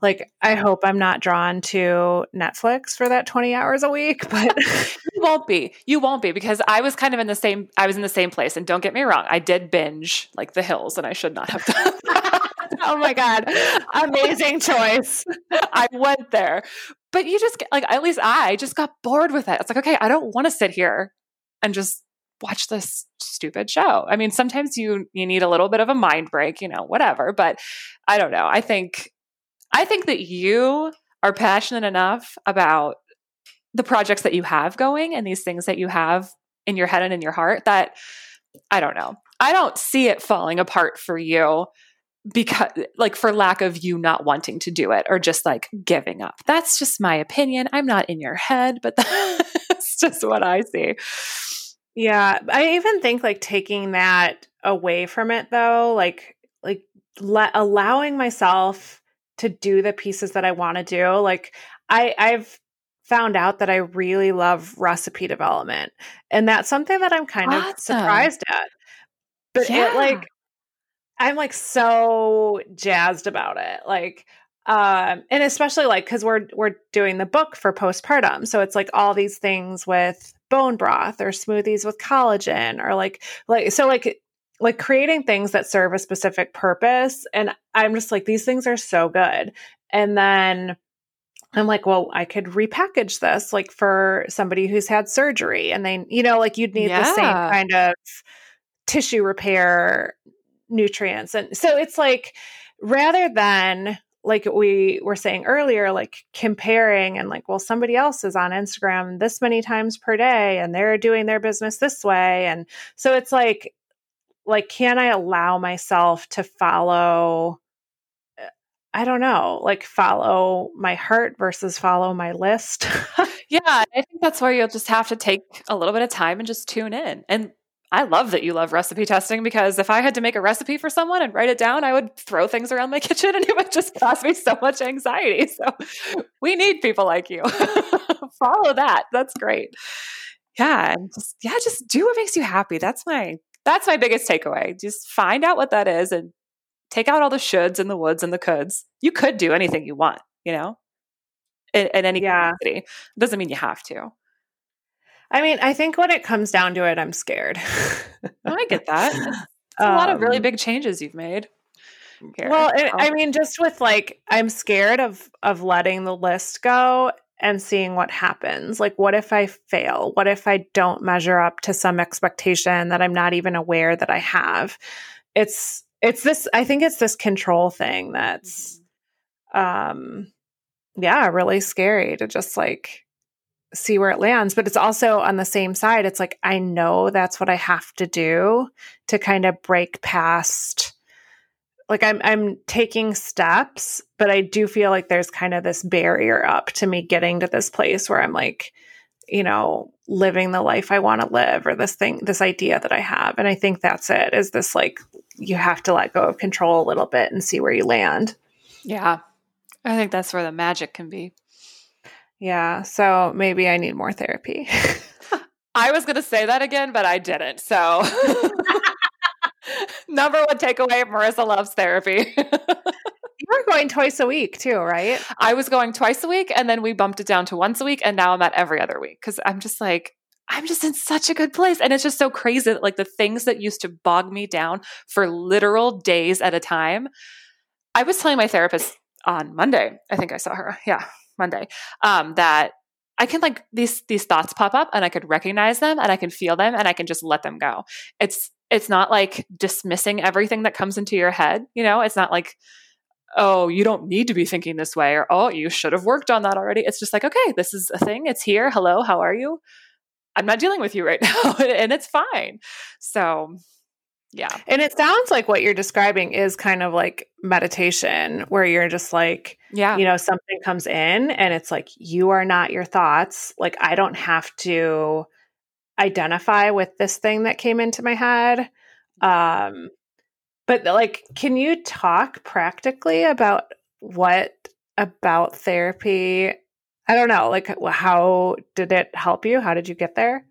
Like I hope I'm not drawn to Netflix for that 20 hours a week, but you won't be. You won't be because I was kind of in the same I was in the same place and don't get me wrong, I did binge like The Hills and I should not have done oh my god. Amazing choice. I went there. But you just get like at least I just got bored with it. It's like, okay, I don't want to sit here and just watch this stupid show. I mean, sometimes you you need a little bit of a mind break, you know, whatever, but I don't know. I think I think that you are passionate enough about the projects that you have going and these things that you have in your head and in your heart that I don't know. I don't see it falling apart for you because like for lack of you not wanting to do it or just like giving up. That's just my opinion. I'm not in your head, but that's just what I see. Yeah, I even think like taking that away from it though, like like le- allowing myself to do the pieces that I want to do. Like I I've found out that I really love recipe development. And that's something that I'm kind awesome. of surprised at. But yeah. it like I'm like so jazzed about it. Like um and especially like cuz we're we're doing the book for postpartum. So it's like all these things with bone broth or smoothies with collagen or like like so like like creating things that serve a specific purpose and i'm just like these things are so good and then i'm like well i could repackage this like for somebody who's had surgery and they you know like you'd need yeah. the same kind of tissue repair nutrients and so it's like rather than like we were saying earlier, like comparing and like, well, somebody else is on Instagram this many times per day and they're doing their business this way. And so it's like, like, can I allow myself to follow? Uh, I don't know, like follow my heart versus follow my list. yeah, I think that's where you'll just have to take a little bit of time and just tune in. And I love that you love recipe testing because if I had to make a recipe for someone and write it down, I would throw things around my kitchen and it would just cause me so much anxiety. So we need people like you. Follow that. That's great. Yeah, just yeah, just do what makes you happy. That's my that's my biggest takeaway. Just find out what that is and take out all the shoulds and the woulds and the coulds. You could do anything you want, you know, in, in any yeah. capacity. Doesn't mean you have to. I mean, I think when it comes down to it, I'm scared. I get that. a um, lot of really um, big changes you've made. Here. Well, it, I mean, just with like, I'm scared of of letting the list go and seeing what happens. Like, what if I fail? What if I don't measure up to some expectation that I'm not even aware that I have? It's it's this. I think it's this control thing that's, mm-hmm. um, yeah, really scary to just like see where it lands. But it's also on the same side, it's like, I know that's what I have to do to kind of break past like I'm I'm taking steps, but I do feel like there's kind of this barrier up to me getting to this place where I'm like, you know, living the life I want to live or this thing, this idea that I have. And I think that's it is this like, you have to let go of control a little bit and see where you land. Yeah. I think that's where the magic can be. Yeah. So maybe I need more therapy. I was going to say that again, but I didn't. So, number one takeaway Marissa loves therapy. you were going twice a week too, right? I was going twice a week and then we bumped it down to once a week. And now I'm at every other week because I'm just like, I'm just in such a good place. And it's just so crazy that, like, the things that used to bog me down for literal days at a time. I was telling my therapist on Monday, I think I saw her. Yeah, Monday, um, that I can like these these thoughts pop up and I could recognize them and I can feel them and I can just let them go. It's it's not like dismissing everything that comes into your head, you know? It's not like oh, you don't need to be thinking this way or oh, you should have worked on that already. It's just like okay, this is a thing. It's here. Hello, how are you? I'm not dealing with you right now and it's fine. So, yeah. And it sounds like what you're describing is kind of like meditation where you're just like, yeah, you know, something comes in and it's like, you are not your thoughts. Like, I don't have to identify with this thing that came into my head. Um, but like, can you talk practically about what about therapy? I don't know, like, how did it help you? How did you get there?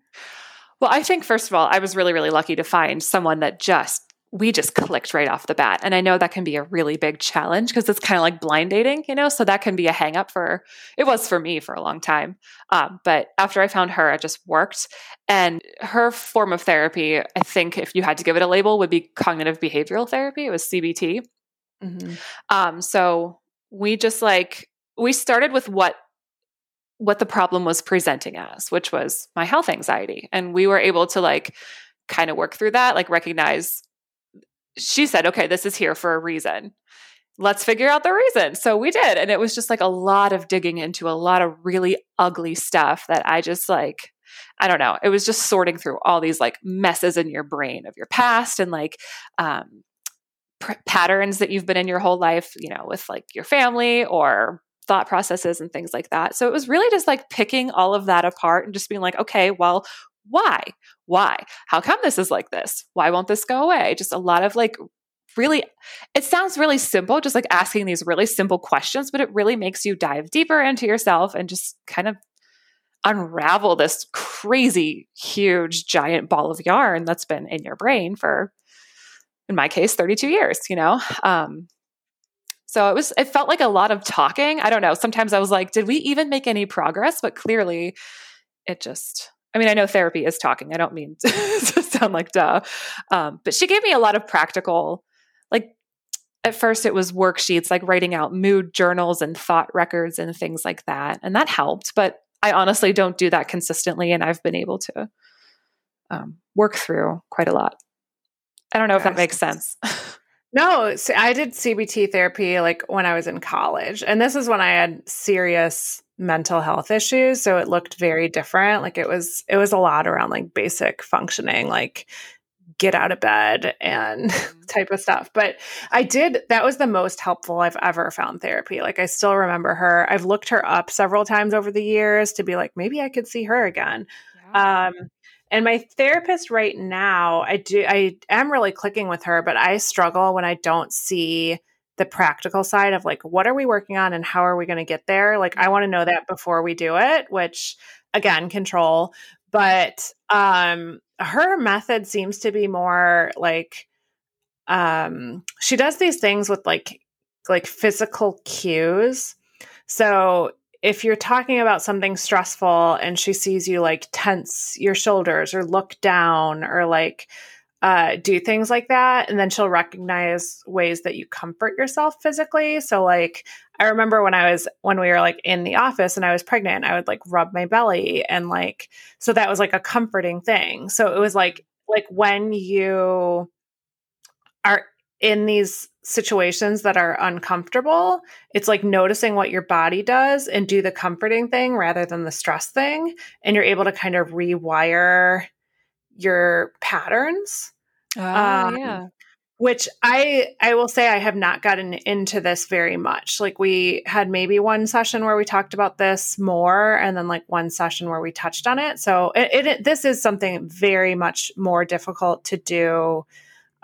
Well, I think, first of all, I was really, really lucky to find someone that just, we just clicked right off the bat. And I know that can be a really big challenge because it's kind of like blind dating, you know? So that can be a hang up for, it was for me for a long time. Um, but after I found her, it just worked. And her form of therapy, I think if you had to give it a label, would be cognitive behavioral therapy. It was CBT. Mm-hmm. Um, so we just like, we started with what what the problem was presenting as, which was my health anxiety. And we were able to like kind of work through that, like recognize she said, okay, this is here for a reason. Let's figure out the reason. So we did. And it was just like a lot of digging into a lot of really ugly stuff that I just like, I don't know. It was just sorting through all these like messes in your brain of your past and like, um, pr- patterns that you've been in your whole life, you know, with like your family or thought processes and things like that. So it was really just like picking all of that apart and just being like, okay, well, why? Why? How come this is like this? Why won't this go away? Just a lot of like really, it sounds really simple, just like asking these really simple questions, but it really makes you dive deeper into yourself and just kind of unravel this crazy, huge, giant ball of yarn that's been in your brain for, in my case, 32 years, you know? Um, so it was, it felt like a lot of talking. I don't know. Sometimes I was like, did we even make any progress? But clearly it just, I mean, I know therapy is talking. I don't mean to, to sound like duh. Um, but she gave me a lot of practical, like, at first it was worksheets, like writing out mood journals and thought records and things like that. And that helped. But I honestly don't do that consistently. And I've been able to um, work through quite a lot. I don't know if that makes sense. No, I did CBT therapy like when I was in college. And this is when I had serious mental health issues, so it looked very different. Like it was it was a lot around like basic functioning, like get out of bed and mm-hmm. type of stuff. But I did that was the most helpful I've ever found therapy. Like I still remember her. I've looked her up several times over the years to be like maybe I could see her again. Yeah. Um And my therapist right now, I do I am really clicking with her, but I struggle when I don't see the practical side of like what are we working on and how are we going to get there? Like I want to know that before we do it, which again, control. But um her method seems to be more like um she does these things with like like physical cues. So if you're talking about something stressful and she sees you like tense your shoulders or look down or like uh, do things like that, and then she'll recognize ways that you comfort yourself physically. So, like, I remember when I was when we were like in the office and I was pregnant, I would like rub my belly and like so that was like a comforting thing. So it was like like when you are in these situations that are uncomfortable, it's like noticing what your body does and do the comforting thing rather than the stress thing. And you're able to kind of rewire your patterns. Oh, um, yeah. Which I I will say I have not gotten into this very much. Like we had maybe one session where we talked about this more, and then like one session where we touched on it. So it, it this is something very much more difficult to do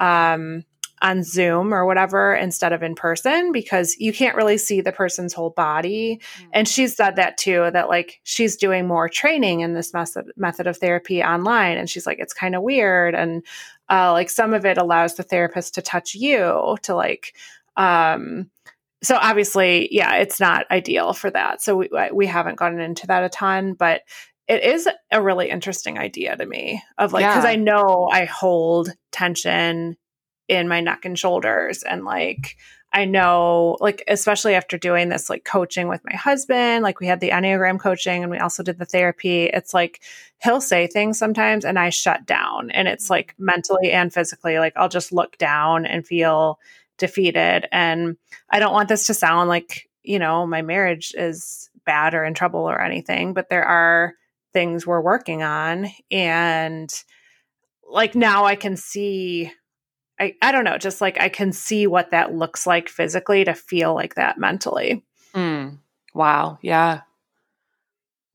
um, on Zoom or whatever instead of in person because you can't really see the person's whole body. Mm-hmm. And she said that too, that like she's doing more training in this method, method of therapy online. And she's like, it's kind of weird. And uh, like some of it allows the therapist to touch you to like, um, so obviously, yeah, it's not ideal for that. So we, we haven't gotten into that a ton, but it is a really interesting idea to me of like, because yeah. I know I hold tension in my neck and shoulders and like I know like especially after doing this like coaching with my husband like we had the enneagram coaching and we also did the therapy it's like he'll say things sometimes and I shut down and it's mm-hmm. like mentally and physically like I'll just look down and feel defeated. And I don't want this to sound like you know my marriage is bad or in trouble or anything but there are things we're working on and like now I can see I, I don't know, just like I can see what that looks like physically to feel like that mentally. Mm. Wow. Yeah.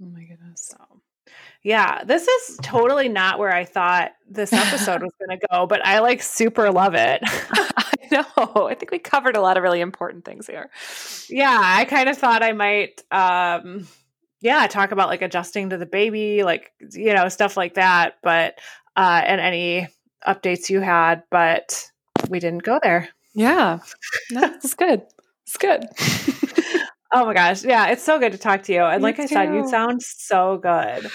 Oh my goodness. So, yeah, this is totally not where I thought this episode was going to go, but I like super love it. I know. I think we covered a lot of really important things here. Yeah, I kind of thought I might um yeah, talk about like adjusting to the baby, like you know, stuff like that, but uh and any updates you had, but we didn't go there. Yeah. That's good. It's good. oh my gosh. Yeah, it's so good to talk to you. And like I said, you sound so good.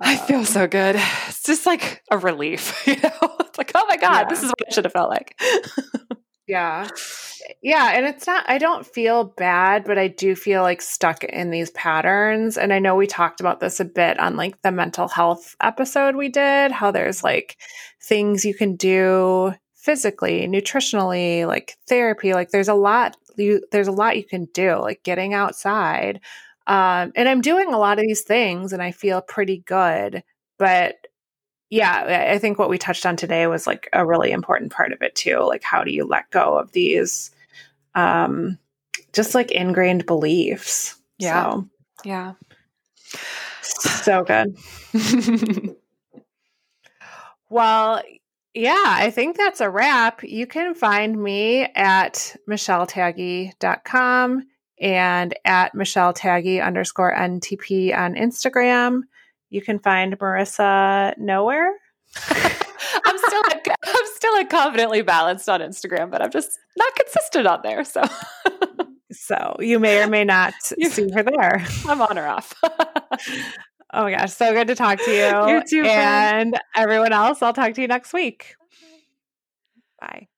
I uh, feel so good. It's just like a relief, you know? It's like, oh my God, yeah. this is what I should have felt like. yeah. Yeah. And it's not, I don't feel bad, but I do feel like stuck in these patterns. And I know we talked about this a bit on like the mental health episode we did, how there's like things you can do physically, nutritionally, like therapy. Like there's a lot you there's a lot you can do, like getting outside. Um, and I'm doing a lot of these things and I feel pretty good. But yeah, I think what we touched on today was like a really important part of it too. Like how do you let go of these um just like ingrained beliefs. Yeah. So, yeah. So good. Well, yeah, I think that's a wrap. You can find me at michelletaggy.com and at michelletaggy underscore NTP on Instagram. You can find Marissa nowhere. I'm still at, I'm still at confidently balanced on Instagram, but I'm just not consistent on there. So so you may or may not see her there. I'm on or off. Oh my gosh, so good to talk to you. You too. And friend. everyone else, I'll talk to you next week. Bye.